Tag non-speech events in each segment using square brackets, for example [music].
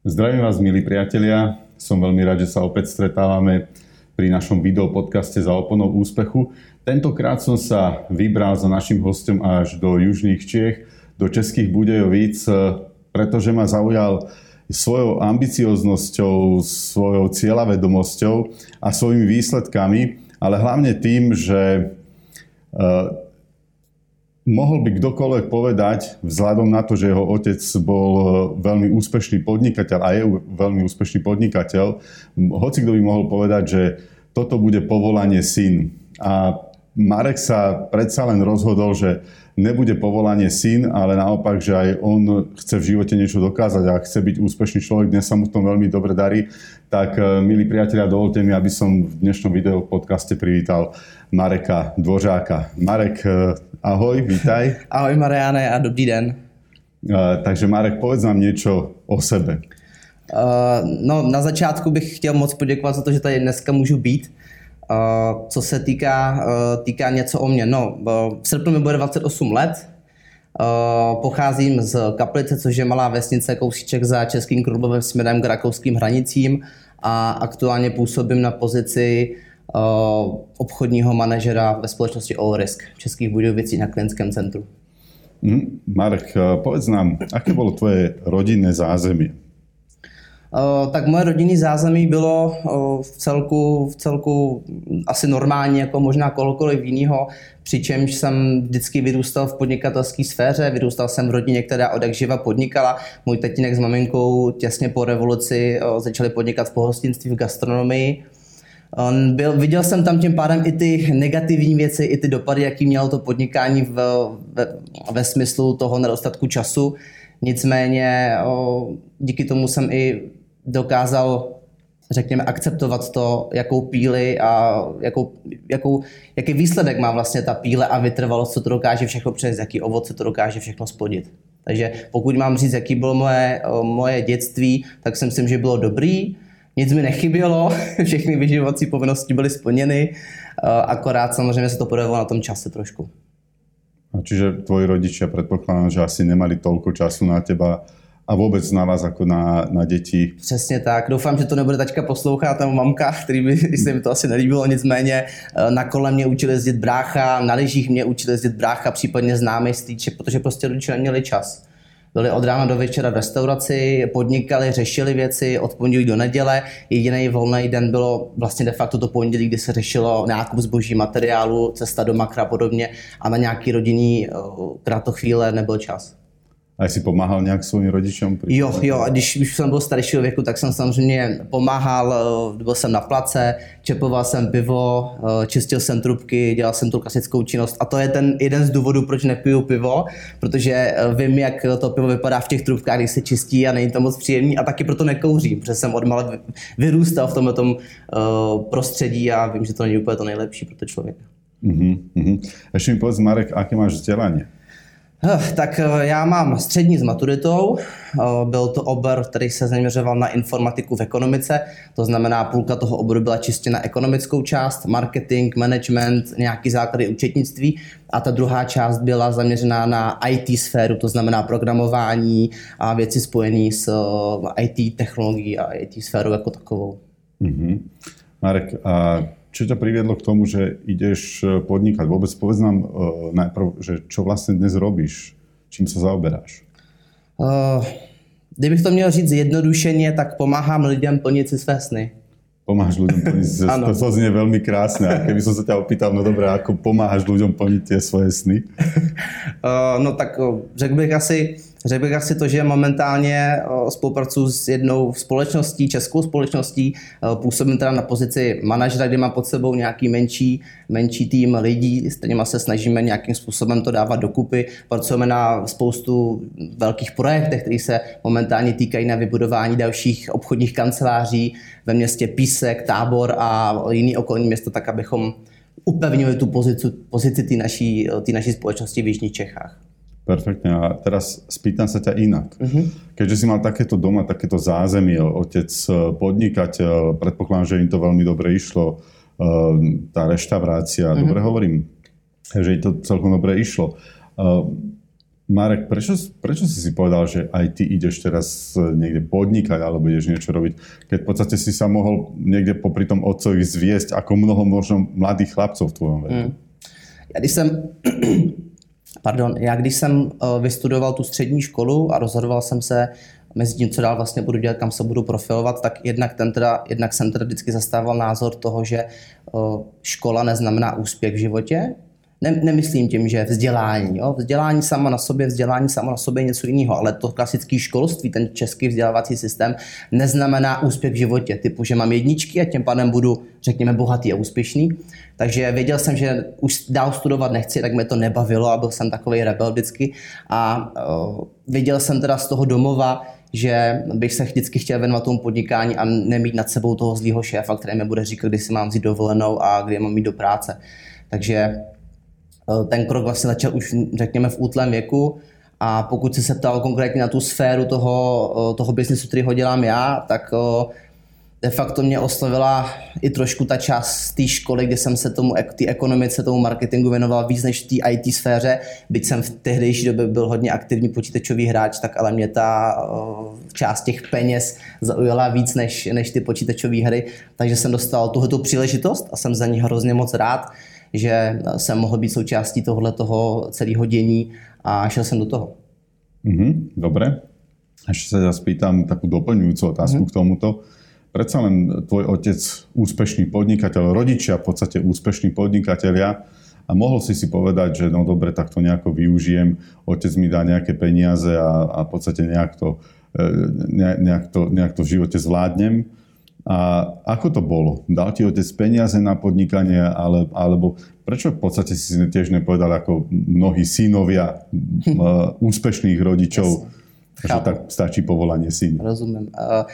Zdravím vás, milí priatelia. Som veľmi rád, že sa opäť stretávame pri našom videopodcaste za oponou úspechu. Tentokrát som sa vybral za našim hostom až do južných Čiech, do Českých Budejovíc, pretože ma zaujal svojou ambicioznosťou, svojou cieľavedomosťou a svojimi výsledkami, ale hlavne tým, že mohol by kdokoľvek povedať, vzhľadom na to, že jeho otec bol e, veľmi úspešný podnikateľ a je veľmi úspešný podnikateľ, hoci kto by mohol povedať, že toto bude povolanie syn. A Marek sa predsa len rozhodol, že nebude povolanie syn, ale naopak, že aj on chce v živote niečo dokázať a chce byť úspešný človek, dnes sa mu v tom veľmi dobre darí. Tak, e, milí priatelia, dovolte mi, aby som v dnešnom videu podcaste privítal Mareka Dvořáka. Marek, e, ahoj, vítaj. [laughs] Ahoj Mariane a dobrý den. Uh, takže Marek, povedz nám něco o sebe. Uh, no, na začátku bych chtěl moc poděkovat za to, že tady dneska můžu být. Uh, co se týká, uh, týká něco o mě. No, v srpnu mi bude 28 let, pocházím z Kaplice, což je malá vesnice kousíček za Českým Krumlovem směrem k rakouským hranicím a aktuálně působím na pozici obchodního manažera ve společnosti Allrisk v Českých Budějovicích na klientském centru. Mm, Marek, povedz nám, aké bylo tvoje rodinné zázemí? Uh, tak moje rodinný zázemí bylo uh, v celku, v celku asi normální, jako možná kohokoliv jiného, přičemž jsem vždycky vyrůstal v podnikatelské sféře, vyrůstal jsem v rodině, která od živa podnikala. Můj tatínek s maminkou těsně po revoluci uh, začali podnikat v pohostinství v gastronomii. On byl, viděl jsem tam tím pádem i ty negativní věci, i ty dopady, jaký mělo to podnikání v, ve, ve smyslu toho nedostatku času. Nicméně díky tomu jsem i dokázal řekněme, akceptovat to, jakou píli a jakou, jakou, jaký výsledek má vlastně ta píle a vytrvalost, co to dokáže všechno přes, jaký ovoce to dokáže všechno spodit. Takže pokud mám říct, jaký bylo moje, moje dětství, tak si myslím, že bylo dobrý. Nic mi nechybělo, [laughs] všechny vyživovací povinnosti byly splněny, akorát samozřejmě se to podávalo na tom čase trošku. A čiže tvoji rodičia predpokladám, že asi nemali toľko času na teba a vůbec na vás jako na, na děti. Přesně tak. Doufám, že to nebude tačka poslouchat nebo mamka, který by [laughs] se mi to asi nelíbilo. Nicméně eh, na kole mě učil jezdit brácha, na lyžích mě učil jezdit brácha, případně známý stýček, protože prostě rodiče neměli čas. Byli od rána do večera v restauraci, podnikali, řešili věci od pondělí do neděle. Jediný volný den bylo vlastně de facto to pondělí, kdy se řešilo nákup zboží materiálu, cesta do makra a podobně a na nějaký rodinný eh, kratochvíle nebyl čas. A jsi pomáhal nějak svým rodičům? Jo, jo, a když už jsem byl staršího věku, tak jsem samozřejmě pomáhal, eh, byl jsem na place, čepoval jsem pivo, eh, čistil jsem trubky, dělal jsem tu klasickou činnost a to je ten jeden z důvodů, proč nepiju pivo, protože eh, vím, jak to pivo vypadá v těch trubkách, když se čistí a není to moc příjemný a taky proto nekouřím, protože jsem odmala vyrůstal v tomhle prostředí a vím, že to není úplně to nejlepší pro to člověka. Uh-huh. Ještě mi povedz, Marek, aké máš vzdělání? Eh, tak eh, já mám střední s maturitou. Eh, byl to obor, který se zaměřoval na informatiku v ekonomice. To znamená, půlka toho oboru byla čistě na ekonomickou část, marketing, management, nějaký základy účetnictví. A ta druhá část byla zaměřená na IT sféru, to znamená programování a věci spojené s IT technologií a IT sférou jako takovou. Mm-hmm. Marek, a čo ťa priviedlo k tomu, že ideš e, podnikať? Vôbec povedz nám uh, najprv, že čo vlastne dnes robíš? Čím sa zaoberáš? Uh, kdybych to měl říct zjednodušeně, tak pomáhám lidem plnit si své sny. Pomáháš ľuďom plniť si [laughs] To to znie veľmi krásne. A keby som sa ťa opýtal, no dobré, ako pomáháš ľuďom plniť tie svoje sny? Uh, no tak řekl bych asi, Řekl bych asi to, že momentálně eh, spolupracuji s jednou společností, českou společností, eh, působím teda na pozici manažera, kde mám pod sebou nějaký menší, menší tým lidí, s kterými se snažíme nějakým způsobem to dávat dokupy. Pracujeme na spoustu velkých projektech, které se momentálně týkají na vybudování dalších obchodních kanceláří ve městě Písek, Tábor a jiný okolní město, tak abychom upevnili tu pozici, pozici té naší, naší společnosti v Jižních Čechách. Perfektne. A teraz spýtam sa ťa inak. Uh-huh. Keďže si mal takéto doma, takéto zázemie, otec eh, podnikateľ, predpokladám, že im to veľmi dobre išlo, eh, tá reštaurácia, uh-huh. dobre hovorím, že to celkom dobre išlo. Eh, Marek, prečo, prečo si si povedal, že aj ty ideš teraz niekde podnikať alebo ideš niečo robiť, keď v podstate si sa mohol niekde popri tom otcovi zviesť ako mnoho možno mladých chlapcov v tvojom veku? Hmm. Já když jsem, pardon, já když jsem uh, vystudoval tu střední školu a rozhodoval jsem se mezi tím, co dál vlastně budu dělat, kam se budu profilovat, tak jednak, ten teda, jednak jsem teda vždycky zastával názor toho, že uh, škola neznamená úspěch v životě, ne, nemyslím tím, že vzdělání. Jo? Vzdělání sama na sobě, vzdělání sama na sobě je něco jiného, ale to klasické školství, ten český vzdělávací systém, neznamená úspěch v životě. Typu, že mám jedničky a tím pádem budu, řekněme, bohatý a úspěšný. Takže věděl jsem, že už dál studovat nechci, tak mě to nebavilo a byl jsem takový rebel vždycky. A uh, viděl jsem teda z toho domova, že bych se vždycky chtěl věnovat tomu podnikání a nemít nad sebou toho zlýho šéfa, který mi bude říkat, kdy si mám vzít dovolenou a kdy mám jít do práce. Takže ten krok vlastně začal už, řekněme, v útlém věku. A pokud se ptal konkrétně na tu sféru toho, eh, toho biznesu, který ho dělám já, tak eh, de facto mě oslovila i trošku ta část té školy, kde jsem se tomu, té ekonomice, tomu marketingu věnoval víc než v té IT sféře. Byť jsem v tehdejší době byl hodně aktivní počítačový hráč, tak ale mě ta část těch peněz zaujala víc než, než ty počítačové hry. Takže jsem dostal tuhletu příležitost a jsem za ní hrozně moc rád že jsem mohl být součástí tohle toho celého dění a šel jsem do toho. Mm-hmm, dobre. Ešte sa ja spýtam takú doplňujúcu otázku mm-hmm. k tomuto. Predsa len tvoj otec úspešný podnikateľ, rodičia v podstate úspešní podnikatelia a mohol si si povedať, že no dobre, tak to nejako využijem, otec mi dá nejaké peniaze a, a v podstate nejak to, e, nejak, to, nejak to v živote zvládnem. A ako to bolo? Dal ti otec peniaze na podnikanie, ale, alebo prečo v podstate si tiež nepovedal ako mnohí synovia uh, [laughs] úspešných rodičov, yes. že tak stačí povolanie syn? Rozumím. Uh,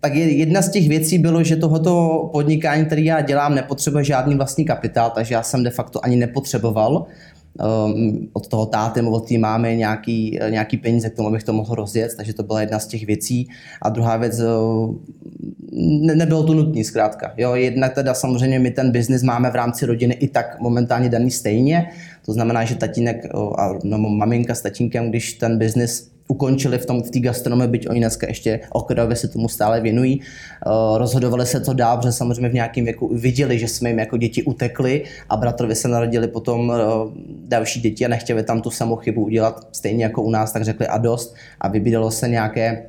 tak jedna z těch věcí bylo, že tohoto podnikání, který já dělám, nepotřebuje žádný vlastní kapitál, takže já jsem de facto ani nepotřeboval um, od toho táty nebo od té mámy nějaký, nějaký peníze k tomu, abych to mohl rozjet, takže to byla jedna z těch věcí. A druhá věc, uh, ne, nebylo to nutné zkrátka. Jo, jednak teda samozřejmě my ten biznis máme v rámci rodiny i tak momentálně daný stejně, to znamená, že tatínek a no, maminka s tatínkem, když ten biznis ukončili v tom v té gastronomii, byť oni dneska ještě okrajově se tomu stále věnují. Rozhodovali se to dál, protože samozřejmě v nějakém věku viděli, že jsme jim jako děti utekli a bratrovi se narodili potom další děti a nechtěli tam tu samou chybu udělat, stejně jako u nás, tak řekli a dost a vybídalo se nějaké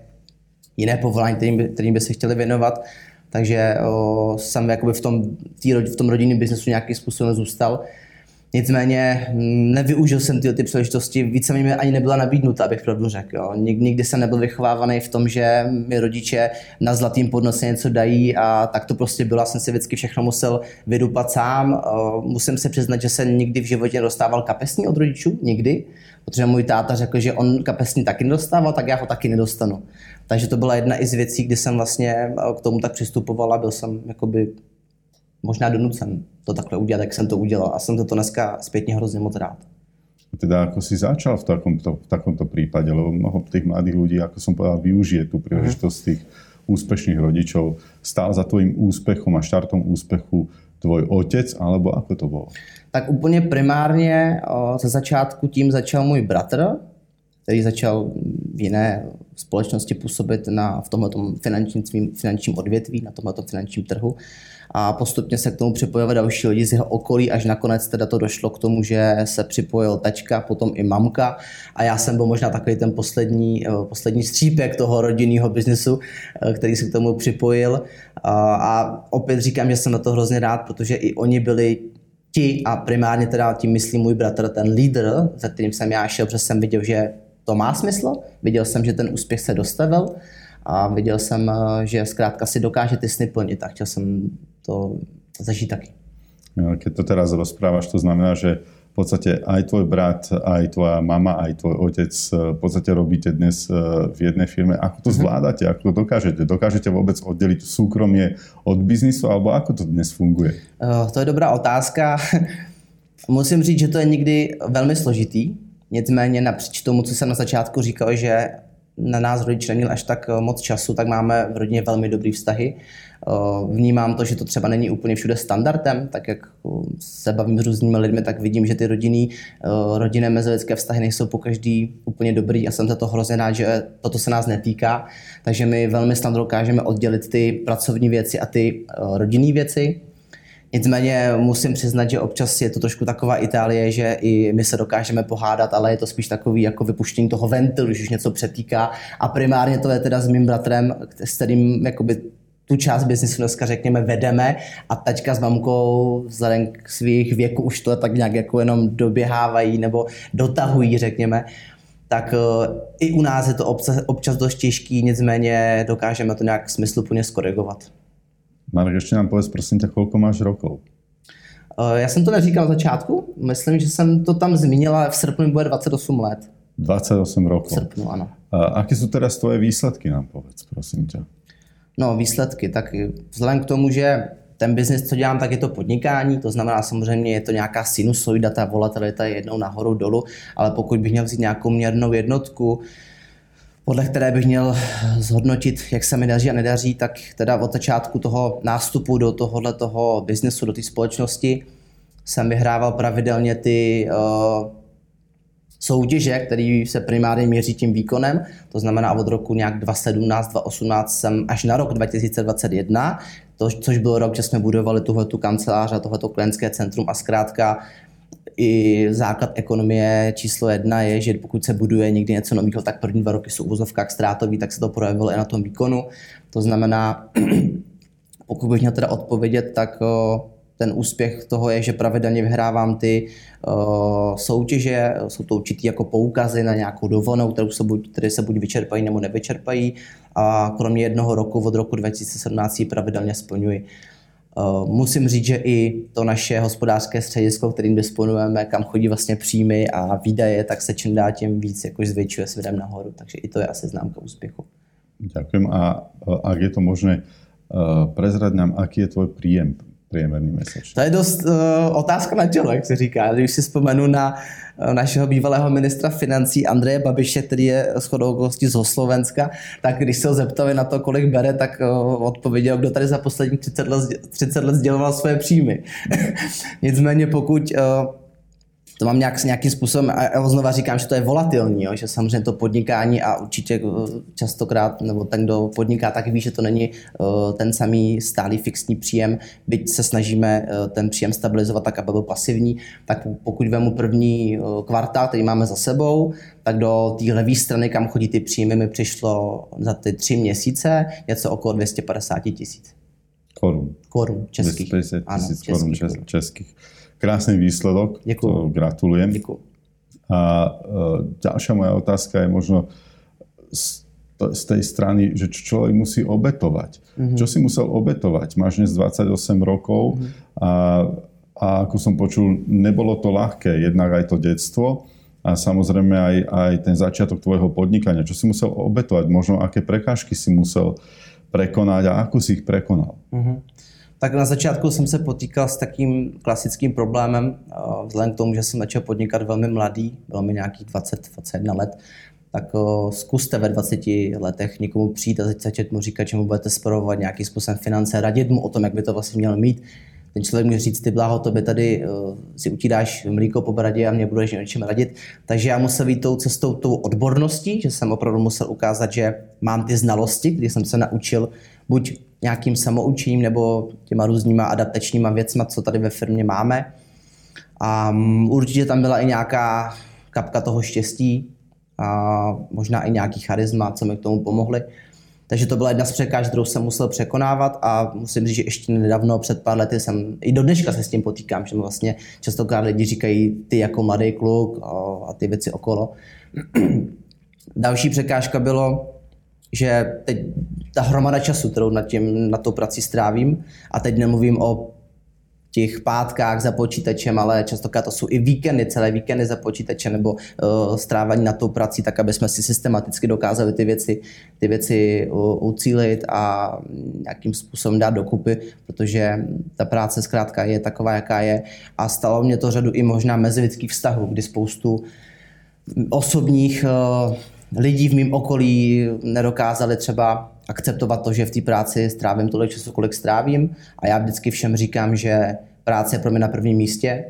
jiné povolání, kterým by, kterým by se chtěli věnovat. Takže o, jsem jakoby v tom, tý, v tom rodinném biznesu nějakým způsobem zůstal. Nicméně mm, nevyužil jsem ty, ty příležitosti, více mi ani nebyla nabídnuta, abych pravdu řekl. Jo. Nikdy jsem nebyl vychovávaný v tom, že mi rodiče na zlatým podnose něco dají a tak to prostě bylo. Já jsem si vždycky všechno musel vydupat sám. Musím se přiznat, že jsem nikdy v životě nedostával kapesní od rodičů, nikdy, protože můj táta řekl, že on kapesní taky nedostával, tak já ho taky nedostanu. Takže to byla jedna i z věcí, kdy jsem vlastně k tomu tak přistupoval a byl jsem jakoby možná donucen to takhle udělat, jak jsem to udělal. A jsem to dneska zpětně hrozně moc rád. Teda ako si začal v takomto, v takomto prípade, lebo mnoho tých mladých ľudí, ako som povedal, využije tú príležitosť tých úspešných rodičov. Stál za tvojím úspechom a štartom úspechu tvoj otec, alebo ako to bolo? Tak úplně primárně ze začátku tím začal můj bratr, který začal v jiné společnosti působit na, v tomto finančním, finančním odvětví, na tomto finančním trhu a postupně se k tomu připojovali další lidi z jeho okolí, až nakonec teda to došlo k tomu, že se připojil tačka, potom i mamka. A já jsem byl možná takový ten poslední, eh, poslední střípek toho rodinného biznesu, eh, který se k tomu připojil. A opět říkám, že jsem na to hrozně rád, protože i oni byli ti a primárně teda tím myslím můj bratr, ten lídr, za kterým jsem já šel, protože jsem viděl, že to má smysl, viděl jsem, že ten úspěch se dostavil. A viděl jsem, eh, že zkrátka si dokáže ty sny plnit. A chtěl jsem to zažít taky. Keď to teraz rozprávaš, to znamená, že v podstate aj tvoj brat, aj tvoja mama, aj tvoj otec eh, v podstate robíte dnes eh, v jednej firme. Ako to mhm. zvládate? Ako to dokážete? Dokážete vôbec oddeliť súkromie od biznisu? Alebo ako to dnes funguje? To je dobrá otázka. [laughs] Musím říct, že to je někdy velmi složitý. Nicméně napříč tomu, co jsem na začátku říkal, že na nás rodiče neměl až tak moc času, tak máme v rodině velmi dobrý vztahy. Vnímám to, že to třeba není úplně všude standardem, tak jak se bavím s různými lidmi, tak vidím, že ty rodinný, rodinné mezilidské vztahy nejsou po každý úplně dobrý a jsem za to hrozně rád, že toto se nás netýká, takže my velmi snadno dokážeme oddělit ty pracovní věci a ty rodinné věci. Nicméně musím přiznat, že občas je to trošku taková Itálie, že i my se dokážeme pohádat, ale je to spíš takový jako vypuštění toho ventilu, když už něco přetýká. A primárně to je teda s mým bratrem, s kterým jakoby tu část biznisu dneska řekněme vedeme a taťka s mamkou vzhledem k svých věku už to tak nějak jako jenom doběhávají nebo dotahují, řekněme tak uh, i u nás je to občas, občas dost těžký, nicméně dokážeme to nějak smysluplně skorigovat. Marek, ještě nám povedz, prosím tě, kolik máš rokov? Uh, já jsem to neříkal na začátku, myslím, že jsem to tam zmínila, v srpnu bude 28 let. 28 rokov. V srpnu, ano. Uh, aké jsou teda tvoje výsledky, nám povedz, prosím tě. No, výsledky, tak vzhledem k tomu, že ten biznis, co dělám, tak je to podnikání, to znamená samozřejmě je to nějaká sinusoida, ta volatilita je jednou nahoru dolů, ale pokud bych měl vzít nějakou měrnou jednotku, podle které bych měl zhodnotit, jak se mi daří a nedaří, tak teda od začátku toho nástupu do tohohle toho biznesu, do té společnosti jsem vyhrával pravidelně ty uh, soutěže, které se primárně měří tím výkonem, to znamená od roku nějak 2017, 2018 jsem až na rok 2021, to, což byl rok, že jsme budovali tuhletu kancelář a tohleto klientské centrum a zkrátka i základ ekonomie číslo jedna je, že pokud se buduje někdy něco nového, tak první dva roky jsou uvozovkách ztrátový, tak se to projevilo i na tom výkonu. To znamená, [clears throat] pokud bych měl teda odpovědět, tak ten úspěch toho je, že pravidelně vyhrávám ty uh, soutěže, jsou to určitý jako poukazy na nějakou dovolenou, které se, buď, které se buď vyčerpají nebo nevyčerpají a kromě jednoho roku od roku 2017 ji pravidelně splňuji. Uh, musím říct, že i to naše hospodářské středisko, kterým disponujeme, kam chodí vlastně příjmy a výdaje, tak se čím dál tím víc jakož zvětšuje svědem nahoru. Takže i to je asi známka úspěchu. Ďakujem. A ak je to možné, prezrať nám, aký je tvoj príjem priemerný mesačně? To je dost uh, otázka na tělo, jak se říká. Když si vzpomenu na uh, našeho bývalého ministra financí Andreje Babiše, který je shodou okolností z Slovenska, tak když se ho zeptali na to, kolik bere, tak uh, odpověděl, kdo tady za poslední 30 let, 30 let sděloval své příjmy. [laughs] Nicméně pokud uh, to mám nějak, nějakým způsobem, a já znova říkám, že to je volatilní, jo, že samozřejmě to podnikání a určitě eh, častokrát, nebo ten, kdo podniká, tak ví, že to není uh, ten samý stálý fixní příjem, byť se snažíme uh, ten příjem stabilizovat tak, aby byl pasivní, tak pokud vemu první kvartál, který máme za sebou, tak do té levé strany, kam chodí ty příjmy, mi přišlo za ty tři měsíce něco okolo 250 tisíc. Korun. Korun českých. 250 tisíc korun českých. českých. Krásný výsledok. Děkuji. Gratulujem. Děkuji. A uh, ďalšia moja otázka je možno z, z tej strany, že čo človek musí obetovať. Mm-hmm. Čo si musel obetovať? Máš dnes 28 rokov mm-hmm. a, a ako som počul, nebolo to ľahké, jednak aj to detstvo a samozrejme aj, aj ten začiatok tvojho podnikania. Čo si musel obetovať? Možno aké prekážky si musel prekonať a ako si ich prekonal? Mm-hmm tak na začátku jsem se potýkal s takým klasickým problémem, vzhledem k tomu, že jsem začal podnikat velmi mladý, bylo mi nějakých 20-21 let, tak zkuste ve 20 letech někomu přijít a začít mu říkat, že mu budete spravovat nějakým způsobem finance, radit mu o tom, jak by to vlastně mělo mít. Ten člověk může říct, ty bláho, tobě tady uh, si utídáš mlíko po bradě a mě budeš něčem radit. Takže já musel jít tou cestou, tou odborností, že jsem opravdu musel ukázat, že mám ty znalosti, kdy jsem se naučil buď nějakým samoučením nebo těma různýma adaptačníma věcma, co tady ve firmě máme. A mm, určitě tam byla i nějaká kapka toho štěstí a možná i nějaký charisma, co mi k tomu pomohli. Takže to byla jedna z překážek, kterou jsem musel překonávat a musím říct, že ještě nedávno, před pár lety jsem, i do dneška se s tím potýkám, že vlastně častokrát lidi říkají ty jako mladý kluk a ty věci okolo. [clears throat] Další překážka bylo, že teď ta hromada času, kterou nad, tím, nad tou prací strávím, a teď nemluvím o těch pátkách za počítačem, ale častokrát to jsou i víkendy, celé víkendy za počítačem nebo uh, strávání na tou prací, tak aby jsme si systematicky dokázali ty věci, ty věci uh, ucílit a nějakým způsobem dát dokupy, protože ta práce zkrátka je taková, jaká je. A stalo mě to řadu i možná mezilidských vztahů, kdy spoustu osobních uh, lidi v mém okolí nedokázali třeba akceptovat to, že v té práci strávím tolik času, kolik strávím. A já vždycky všem říkám, že práce je pro mě na prvním místě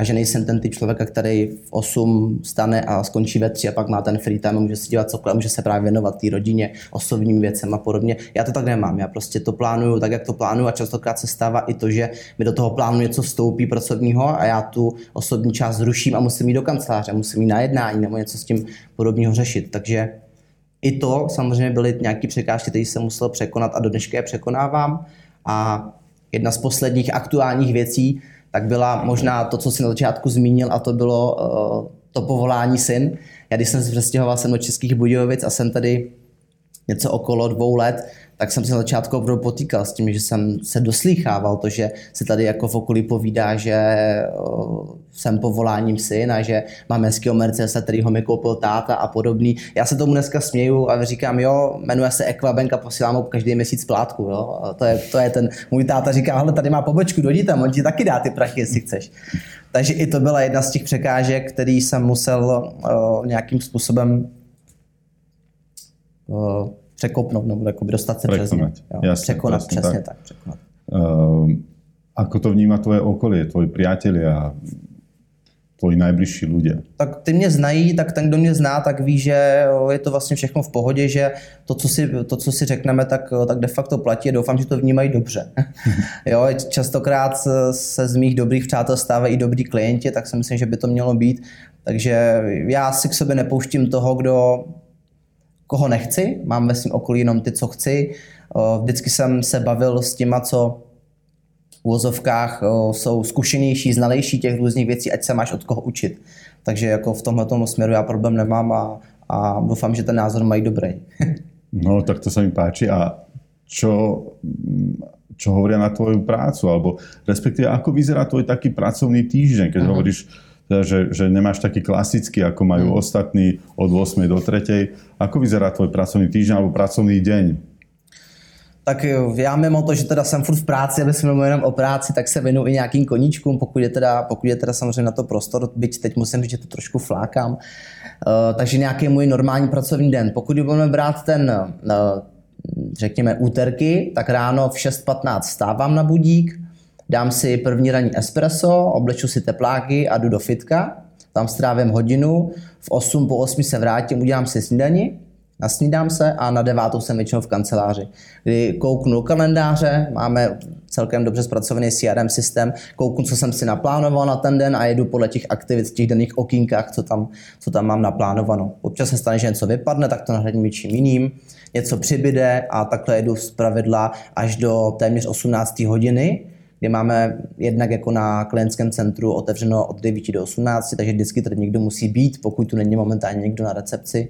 a že nejsem ten typ člověka, který v 8 stane a skončí ve 3 a pak má ten free time, může si dělat cokoliv, může se právě věnovat té rodině, osobním věcem a podobně. Já to tak nemám, já prostě to plánuju tak, jak to plánuju a častokrát se stává i to, že mi do toho plánu něco vstoupí pracovního a já tu osobní část zruším a musím jít do kanceláře, musím jít na jednání nebo něco s tím podobného řešit. Takže i to samozřejmě byly nějaké překážky, které jsem musel překonat a do dneška je překonávám. A jedna z posledních aktuálních věcí, tak byla možná to, co jsi na začátku zmínil, a to bylo uh, to povolání syn. Já když jsem se přestěhoval jsem do Českých Budějovic a jsem tady něco okolo dvou let, tak jsem se na začátku opravdu potýkal s tím, že jsem se doslýchával to, že se tady jako v okolí povídá, že jsem povoláním syn a že mám hezkého Mercedesa, který ho mi koupil táta a podobný. Já se tomu dneska směju a říkám, jo, jmenuje se Equabank a posílám mu každý měsíc plátku. Jo. To, je, to je ten, můj táta říká, hele, tady má pobočku, dojdi tam, on ti taky dá ty prachy, jestli chceš. Takže i to byla jedna z těch překážek, který jsem musel uh, nějakým způsobem překopnout nebo jako dostat se přes ně. Jasne, překonat, přesně tak. tak překonat. Uh, ako to vníma tvoje okolie, tvoji priatelia, tvoji najbližší lidé? Tak ty mě znají, tak ten, kdo mě zná, tak ví, že je to vlastně všechno v pohodě, že to, co si, to, co si řekneme, tak, tak de facto platí. Doufám, že to vnímají dobře. [laughs] jo, častokrát se z mých dobrých přátel stávají i dobrý klienti, tak si myslím, že by to mělo být. Takže já si k sobě nepouštím toho, kdo koho nechci, mám ve svém okolí jenom ty, co chci. Vždycky jsem se bavil s těma, co v úvozovkách jsou zkušenější, znalejší těch různých věcí, ať se máš od koho učit. Takže jako v tomhle směru já problém nemám a, a doufám, že ten názor mají dobrý. [laughs] no, tak to se mi páči. A čo, čo hovoria na tvoju prácu? Alebo respektíve, ako vyzerá tvoj taký pracovný týždeň, keď uh-huh. hovoríš, teda, že, že nemáš taký klasický, ako majú mm. ostatní od 8 do 3. Ako vyzerá tvoj pracovný týždeň alebo pracovný deň? Tak já mimo to, že teda jsem furt v práci, aby jsme jenom o práci, tak se věnuju i nějakým koníčkům, pokud je teda, pokud je teda samozřejmě na to prostor, byť teď musím říct, že to trošku flákám. Uh, takže nějaký můj normální pracovní den. Pokud budeme brát ten, uh, řekněme, úterky, tak ráno v 6.15 stávám na budík, dám si první ranní espresso, obleču si tepláky a jdu do fitka. Tam strávím hodinu, v 8 po 8 se vrátím, udělám si snídani, nasnídám se a na devátou jsem většinou v kanceláři, kdy kouknu kalendáře, máme celkem dobře zpracovaný CRM systém, kouknu, co jsem si naplánoval na ten den a jedu podle těch aktivit v těch daných okýnkách, co tam, co tam mám naplánováno. Občas se stane, že něco vypadne, tak to nahradím něčím jiným, něco přibyde a takhle jedu z pravidla až do téměř 18 hodiny, kde máme jednak jako na klientském centru otevřeno od 9 do 18, takže vždycky tady někdo musí být, pokud tu není momentálně někdo na recepci.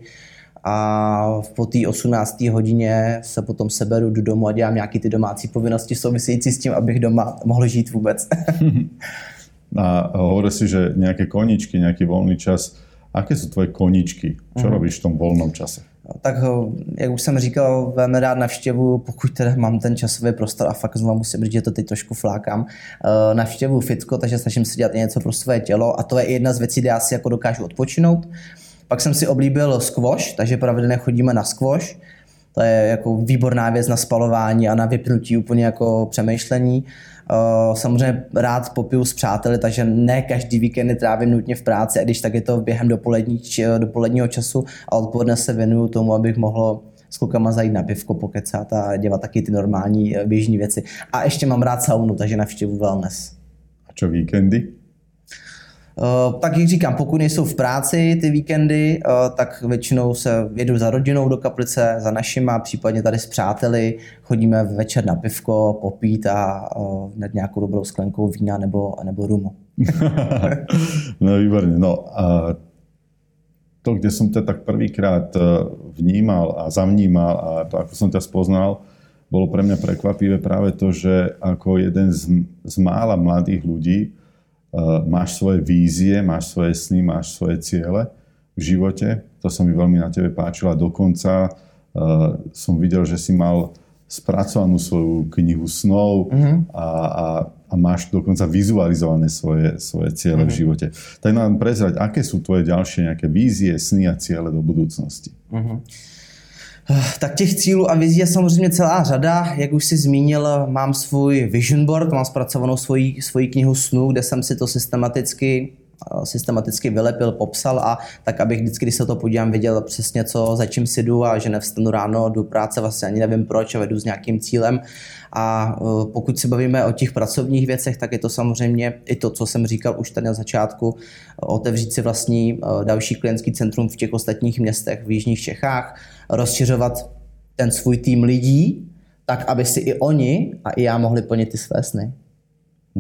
A po té 18. hodině se potom seberu do domu a dělám nějaké ty domácí povinnosti související s tím, abych doma mohl žít vůbec. [laughs] a hovorí si, že nějaké koničky, nějaký volný čas. Aké jsou tvoje koničky? Co mm. robíš v tom volnom čase? Tak jak už jsem říkal, velmi rád navštěvu, pokud teda mám ten časový prostor a fakt znovu musím říct, že to teď trošku flákám, eh, navštěvu fitko, takže snažím se dělat něco pro své tělo a to je jedna z věcí, kde já si jako dokážu odpočinout. Pak jsem si oblíbil squash, takže pravidelně chodíme na squash. To je jako výborná věc na spalování a na vypnutí úplně jako přemýšlení. Eh, samozřejmě rád popiju s přáteli, takže ne každý víkend trávím nutně v práci, a když tak je to během dopolední, dopoledního času a odpoledne se věnuju tomu, abych mohl s klukama zajít na pivko, pokecat a dělat taky ty normální eh, běžní věci. A ještě mám rád saunu, takže navštěvu wellness. A čo víkendy? Uh, tak jak říkám, pokud nejsou v práci ty víkendy, uh, tak většinou se jedu za rodinou do kaplice, za našima, případně tady s přáteli, chodíme večer na pivko, popít a uh, hned nějakou dobrou sklenkou vína nebo, nebo rumu. [laughs] no výborně. No a to, kde jsem tě tak prvýkrát vnímal a zavnímal a to, ako som ťa spoznal, bolo pre mňa prekvapivé práve to, že ako jeden z, z mála mladých Eh, máš svoje vízie, máš svoje sny, máš svoje ciele v živote. To sa mi veľmi na tebe páčilo a dokonca uh, som videl, že si mal spracovanú svoju knihu snov mm-hmm. a, a, a máš dokonca vizualizované svoje, svoje ciele uh-huh. v mhm. živote. Tak nám prezrať, aké sú tvoje ďalšie nejaké vízie, sny a ciele do budúcnosti? Uh-huh. Tak těch cílů a vizí je samozřejmě celá řada. Jak už si zmínil, mám svůj vision board, mám zpracovanou svoji, svoji knihu snů, kde jsem si to systematicky systematicky vylepil, popsal a tak, abych vždycky, když se to podívám, viděl přesně, co, za čím si jdu a že nevstanu ráno do práce, vlastně ani nevím proč a vedu s nějakým cílem. A e, pokud se bavíme o těch pracovních věcech, tak je to samozřejmě i to, co jsem říkal už tady na začátku, otevřít si vlastní e, další klientský centrum v těch ostatních městech v Jižních Čechách, rozšiřovat ten svůj tým lidí, tak aby si i oni a i já mohli plnit ty své sny.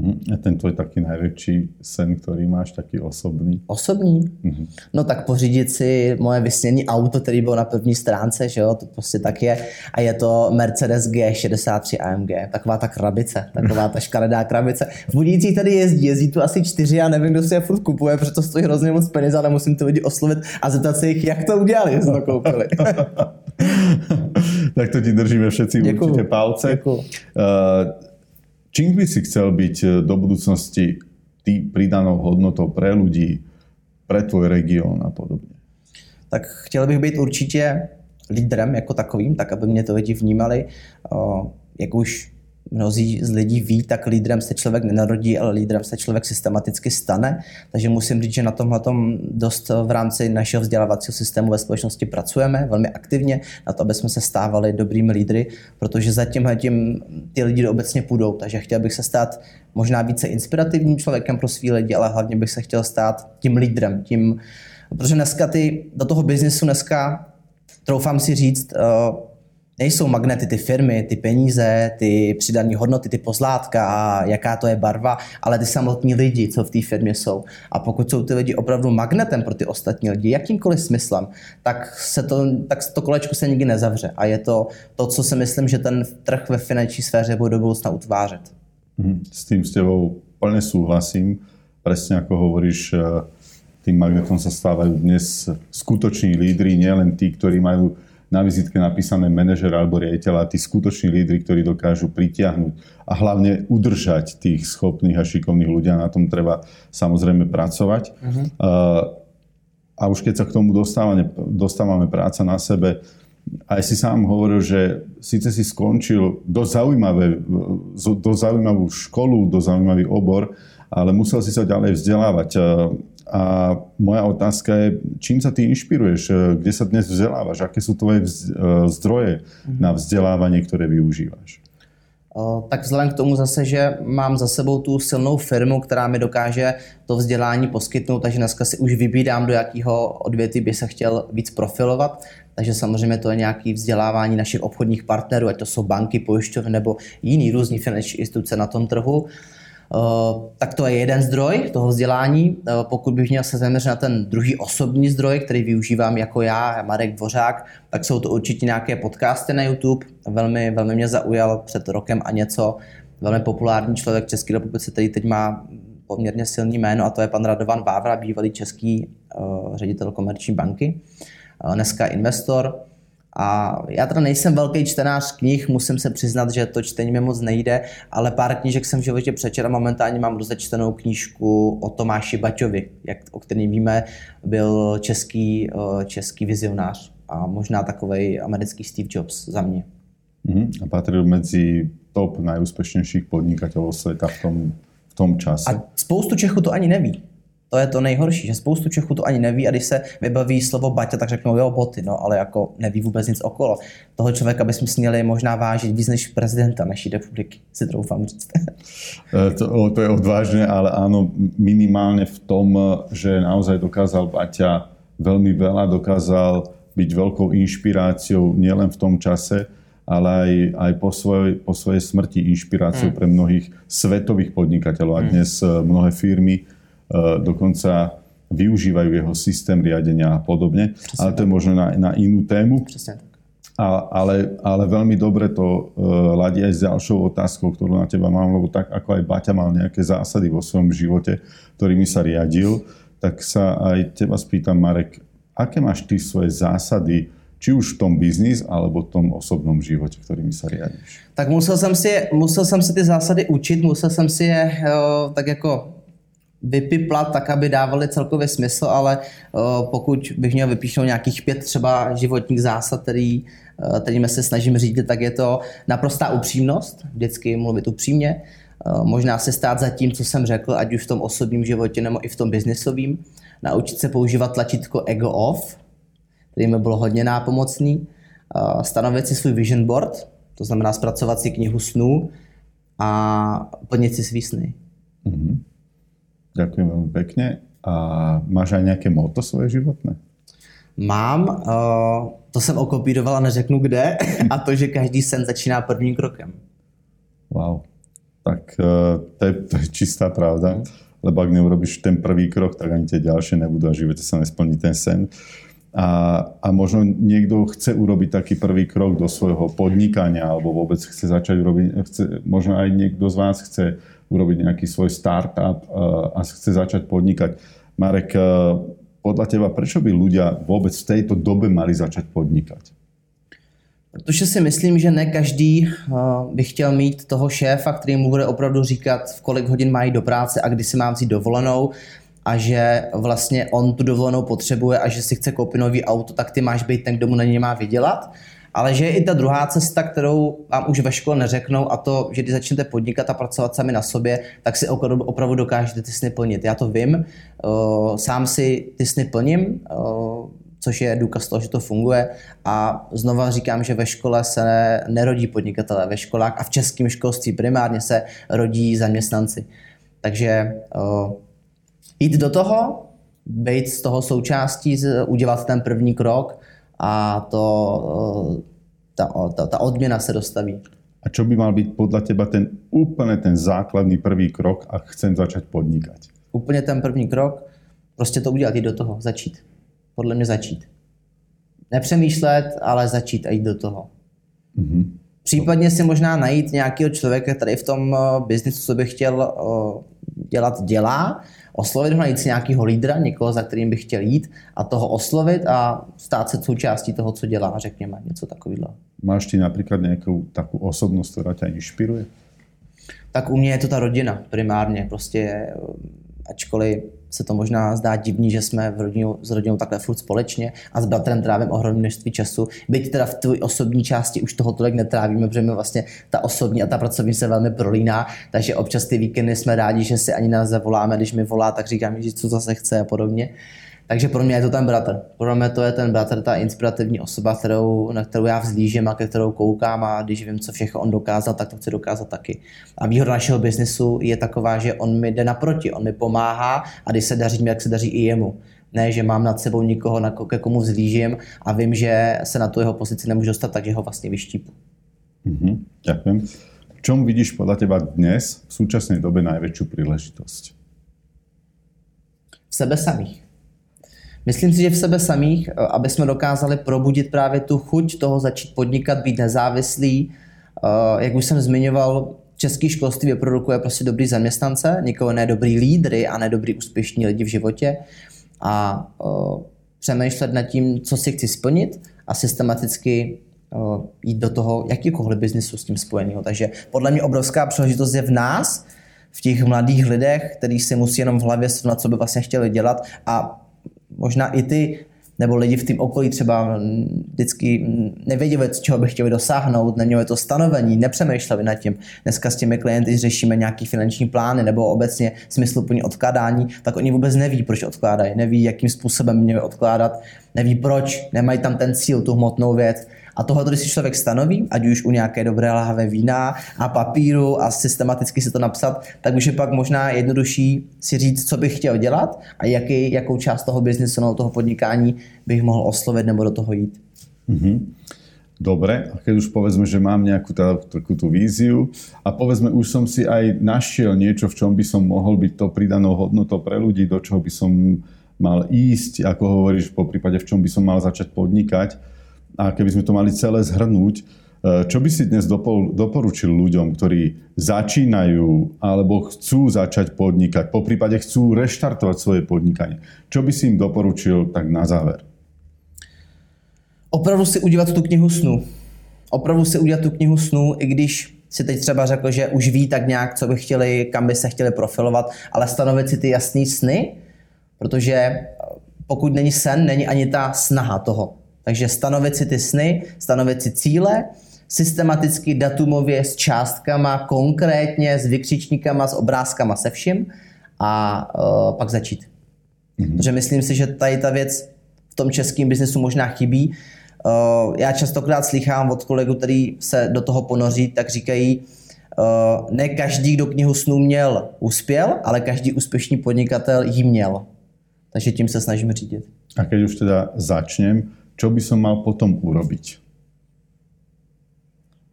Uh-huh. A ten tvoj taký najväčší sen, ktorý máš, taký osobný? Osobný? Uh-huh. No tak pořídit si moje vysnění auto, který bylo na první stránce, že jo, to prostě tak je. A je to Mercedes G63 AMG, taková ta krabice, taková ta škaredá krabice. V Budících tady jezdí, jezdí tu asi čtyři, já nevím, kdo si je furt kupuje, protože to stojí hrozně moc peněz, ale musím to lidi oslovit a zeptat se jich, jak to udělali, jestli to koupili. [laughs] tak to ti držíme všetci Děkuju. určite palce. Děkuju. Uh, Čím by si chcel byť e, do budúcnosti ty pridanou hodnotou pre ľudí, pre tvoj región a podobně? Tak chtěl bych být určitě lídrem jako takovým, tak aby mě to lidi vnímali. Jak už mnozí z lidí ví, tak lídrem se člověk nenarodí, ale lídrem se člověk systematicky stane. Takže musím říct, že na tomhle dost v rámci našeho vzdělávacího systému ve společnosti pracujeme velmi aktivně na to, aby jsme se stávali dobrými lídry, protože za tím ty lidi obecně půjdou. Takže chtěl bych se stát možná více inspirativním člověkem pro svý lidi, ale hlavně bych se chtěl stát tím lídrem, tím, protože dneska ty, do toho biznesu dneska, troufám si říct, uh, nejsou magnety ty firmy, ty peníze, ty přidané hodnoty, ty pozlátka a jaká to je barva, ale ty samotní lidi, co v té firmě jsou. A pokud jsou ty lidi opravdu magnetem pro ty ostatní lidi, jakýmkoliv smyslem, tak, se to, tak to kolečko se nikdy nezavře. A je to to, co si myslím, že ten trh ve finanční sféře bude do budoucna utvářet. Mhm. S tím s tebou plně souhlasím. Presne ako hovoríš, eh, tým magnetom sa stávajú dnes skutoční lídry, nielen tí, ktorí majú na vizitke napísané manažer alebo riaditeľ a tí skutoční lídry, ktorí dokážu pritiahnuť a hlavne udržať tých schopných a šikovných ľudí a na tom treba samozrejme pracovať. Uh-huh. A už keď sa k tomu dostávame, dostávame práca na sebe, aj si sám hovoril, že síce si skončil dosť, zaujímavé, dosť zaujímavú školu, dosť zaujímavý obor, ale musel si sa ďalej vzdelávať. A moja otázka je, čím sa ty inšpiruješ, kde sa dnes vzdelávaš, aké sú tvoje zdroje na vzdělávání, které využíváš? Tak vzhledem k tomu zase, že mám za sebou tu silnou firmu, která mi dokáže to vzdělání poskytnout, takže dneska si už vybídám, do jakého odvětví by se chtěl víc profilovat. Takže samozřejmě to je nějaké vzdělávání našich obchodních partnerů, ať to jsou banky, pojišťovny nebo jiný různý finanční instituce na tom trhu. Eh, tak to je jeden zdroj toho vzdělání. Eh, pokud bych měl se zaměřit na ten druhý osobní zdroj, který využívám jako já, Marek Dvořák, tak jsou to určitě nějaké podcasty na YouTube. Velmi, velmi mě zaujal před rokem a něco. Velmi populární člověk v České republice, který teď má poměrně silný jméno a to je pan Radovan Vávra, bývalý český uh, ředitel komerční banky, dneska investor. A já teda nejsem velký čtenář knih, musím se přiznat, že to čtení mi moc nejde, ale pár knížek jsem v životě přečetl a momentálně mám rozečtenou knížku o Tomáši Baťovi, jak, o kterým víme, byl český, eh, český vizionář a možná takový americký Steve Jobs za mě. Mm-hmm. A patřil mezi top nejúspěšnějších podnikatelů světa v tom, v tom čase. A spoustu Čechů to ani neví. To je to nejhorší, že spoustu Čechů to ani neví a když se vybaví slovo Baťa, tak řeknou jo, boty, no, ale jako neví vůbec nic okolo. Toho člověka bychom směli možná vážit víc než prezidenta naší republiky, si troufám říct. [laughs] Eh, to, to je odvážné, ale áno, minimálně v tom, že naozaj dokázal Baťa veľmi veľa, dokázal byť veľkou inšpiráciou nielen v tom čase, ale aj, aj po, svojej, po svojej smrti inšpiráciou mm. pre mnohých svetových podnikateľov. A hmm. dnes mm. mnohé firmy Eh, dokonca využívajú jeho systém riadenia a podobne. Přesně ale to je možno na, na inú tému. Přesně tak. A, ale, ale veľmi dobre to uh, ladí aj s ďalšou otázkou, ktorú na teba mám, lebo tak ako aj Baťa mal nejaké zásady vo svojom živote, ktorými sa riadil, tak sa aj teba spýtam, Marek, aké máš ty svoje zásady či už v tom biznis, alebo v tom osobnom živote, ktorými sa riadiš? Tak musel jsem si, musel jsem si ty zásady učit, musel jsem si je jo, tak jako vypiplat tak, aby dávaly celkově smysl, ale jo, pokud bych měl vypíšnout nějakých pět třeba životních zásad, který, kterými se snažím řídit, tak je to naprostá upřímnost, vždycky mluvit upřímně, možná se stát za tím, co jsem řekl, ať už v tom osobním životě nebo i v tom biznisovém, naučit se používat tlačítko ego off, který mi bylo hodně nápomocný, stanovit si svůj vision board, to znamená zpracovat si knihu snů a plnit si svý sny. Mm-hmm. Ďakujem veľmi pekne. A máš aj nejaké moto svoje životné? Mám, uh, to jsem okopírovala, neřeknu kde, [laughs] a to, že každý sen začíná prvním krokem. Wow. Tak uh, to je, to je čistá pravda, lebo ak neurobiš ten prvý krok, tak ani tie ďalšie nebudú a živote sa nesplní ten sen. A, a možno niekto chce urobiť taký prvý krok do svojho podnikania alebo vôbec chce začať urobiť, chce, možno aj niekto z vás chce urobiť nejaký svoj startup a chce začať podnikať. Marek, podľa teba, prečo by ľudia vôbec v tejto dobe mali začať podnikať? Protože si myslím, že ne každý by chtěl mít toho šéfa, který mu bude opravdu říkat, v kolik hodin mají do práce a kdy si mám vzít dovolenou a že vlastně on tu dovolenou potřebuje a že si chce koupit nový auto, tak ty máš být ten, kdo mu na ně má vydělat. Ale že je i ta druhá cesta, kterou vám už ve škole neřeknou, a to, že když začnete podnikat a pracovat sami na sobě, tak si opravdu, dokážete ty sny plnit. Já to vím, sám si ty sny plním, což je důkaz toho, že to funguje. A znova říkám, že ve škole se nerodí podnikatelé, ve školách a v českém školství primárně se rodí zaměstnanci. Takže jít do toho, být z toho součástí, udělat ten první krok a to, ta, ta, ta odměna se dostaví. A čo by mal být podle teba ten úplně ten základný první krok, a chcem začať podnikat? Úplně ten první krok, prostě to udělat, jít do toho, začít. Podle mě začít. Nepřemýšlet, ale začít a jít do toho. Mm-hmm. Případně si možná najít nějakého člověka, který v tom eh, biznisu, co by chtěl eh, dělat, dělá, oslovit ho, najít si nějakého lídra, někoho, za kterým bych chtěl jít a toho oslovit a stát se součástí toho, co dělá, řekněme, něco takového. Máš ty například nějakou takovou osobnost, která tě inspiruje? Tak u mě je to ta rodina primárně, prostě ačkoliv se to možná zdá divný, že jsme v rodinou, s rodinou takhle furt společně a s bratrem trávím ohromné množství času. Byť teda v té osobní části už toho tolik netrávíme, protože my vlastně ta osobní a ta pracovní se velmi prolíná, takže občas ty víkendy jsme rádi, že si ani nás zavoláme, když mi volá, tak říkám, že co zase chce a podobně. Takže pro mě je to ten bratr. Pro mě to je ten bratr, ta inspirativní osoba, kterou, na kterou já vzlížím a ke kterou koukám a když vím, co všechno on dokázal, tak to chci dokázat taky. A výhoda našeho biznesu je taková, že on mi jde naproti, on mi pomáhá a když se daří mi, jak se daří i jemu. Ne, že mám nad sebou nikoho, na ke komu vzlížím a vím, že se na tu jeho pozici nemůžu dostat, takže ho vlastně vyštípu. Mm-hmm, ďakujem. V čom vidíš podľa teba dnes v súčasnej dobe najväčšiu príležitosť? V sebe samých Myslím si, že v sebe samých, eh, aby jsme dokázali probudit právě tu chuť toho začít podnikat, být nezávislý. Eh, jak už jsem zmiňoval, český školství vyprodukuje prostě dobrý zaměstnance, nikoho ne dobrý lídry a ne dobrý úspěšní lidi v životě. A uh, přemýšlet nad tím, co si chci splnit a systematicky jít do toho jakýkoliv biznisu s tím spojeného. Takže podle mě obrovská příležitost je v nás, v těch mladých lidech, kteří si musí jenom v hlavě srovnat, co by vlastně chtěli dělat a možná i ty nebo lidi v tom okolí třeba vždycky nevěděli, čeho by chtěli dosáhnout, neměli to stanovení, nepřemýšleli nad tím. Dneska s těmi klienty řešíme nějaký finanční plány nebo obecně smysluplný odkládání, tak oni vůbec neví, proč odkládají, neví, jakým způsobem měli odkládat, neví proč, nemají tam ten cíl, tu hmotnou věc. A tohle, když si člověk stanoví, ať už u nějaké dobré lahve vína a papíru a systematicky si to napsat, tak už je pak možná jednodušší si říct, co bych chtěl dělat a jaký, jakou část toho biznesu nebo toho podnikání bych mohl oslovit nebo do toho jít. Mm-hmm. Dobre, a keď už povedzme, že mám nejakú tá, takú tú víziu a povedzme, už som si aj našiel niečo, v čom by som mohol byť to pridanou hodnotou pre ľudí, do čoho by som mal ísť, ako hovoríš, po prípade, v čom by som mal začať podnikať, a keby sme to mali celé zhrnúť, e, čo by si dnes doporučil ľuďom, ktorí začínajú alebo chcú začať podnikať, po prípade chcú reštartovať svoje podnikanie? Čo by si im doporučil tak na záver? Opravdu si udělat tu knihu snu. Opravdu si udělat tu knihu snu, i když si teď třeba řekl, že už ví tak nějak, co by chtěli, kam by se chtěli profilovat, ale stanovit si ty jasné sny, protože pokud není sen, není ani ta snaha toho. Takže stanovit si ty sny, stanovit si cíle, systematicky datumově s částkama, konkrétně s vykřičníkama, s obrázkama, se vším a uh, pak začít. Mm-hmm. Protože myslím si, že tady ta věc v tom českém biznesu možná chybí. Uh, já častokrát slychám od kolegů, který se do toho ponoří, tak říkají, uh, ne každý, kdo knihu snů měl, uspěl, ale každý úspěšný podnikatel ji měl. Takže tím se snažím řídit. A keď už teda začnem, čo by som mal potom urobiť?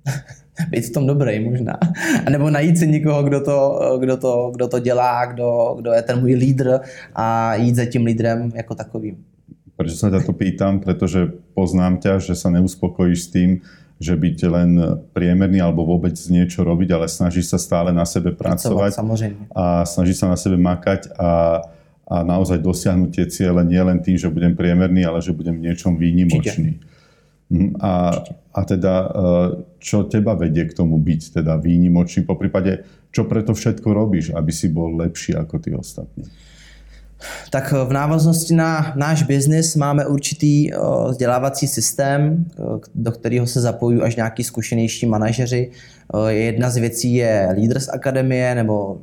[laughs] být v tom dobrý možná. A nebo najít si někoho, kdo to, kdo to, kdo to dělá, kdo, kdo je ten můj lídr a jít za tím lídrem jako takovým. Prečo sa ťa to pýtam? Pretože poznám ťa, že sa neuspokojíš s tým, že byť len priemerný alebo vôbec niečo robiť, ale snažíš sa stále na sebe pracovať. Samozrejme. A snažíš sa na sebe makať a, a naozaj dosiahnuť tie ciele nie len tým, že budem priemerný, ale že budem v niečom výnimočný. Mhm. A, a teda, e, čo teba vedie k tomu byť teda výnimočný? Po prípade, čo preto všetko robíš, aby si bol lepší ako ty ostatní? Tak v návaznosti na náš biznis máme určitý e, vzdělávací systém, e, do kterého se zapojují až nějaký zkušenější manažeři. Jedna z věcí je Leaders Akademie nebo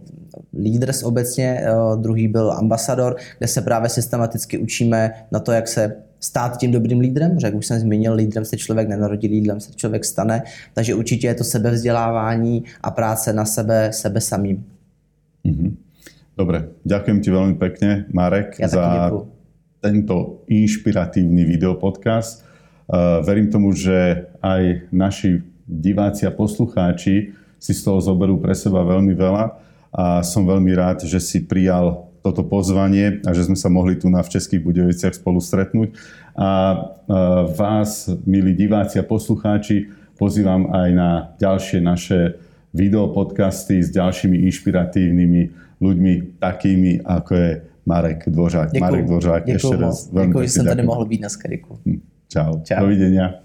Leaders obecně, druhý byl ambasador, kde se právě systematicky učíme na to, jak se stát tím dobrým lídrem, že jak už jsem zmínil, lídrem se člověk nenarodí, lídrem se člověk stane, takže určitě je to sebevzdělávání a práce na sebe, sebe samým. Mm-hmm. Dobre, ďakujem ti veľmi pekne, Marek, ja za tento inšpiratívny videopodcast. Uh, verím tomu, že aj naši diváci a poslucháči si z toho zoberú pre seba veľmi veľa a som veľmi rád, že si prijal toto pozvanie a že sme sa mohli tu na v Českých Budejoviciach spolu stretnúť. A vás, milí diváci a poslucháči, pozývam aj na ďalšie naše videopodcasty s ďalšími inšpiratívnymi ľuďmi, takými ako je Marek Dvořák. Děkuju. Marek Dvořák, Děkuju ešte raz veľmi Děkuji, že jsem tady mohl být dneska. Hm, čau. Čau. Dovidenia.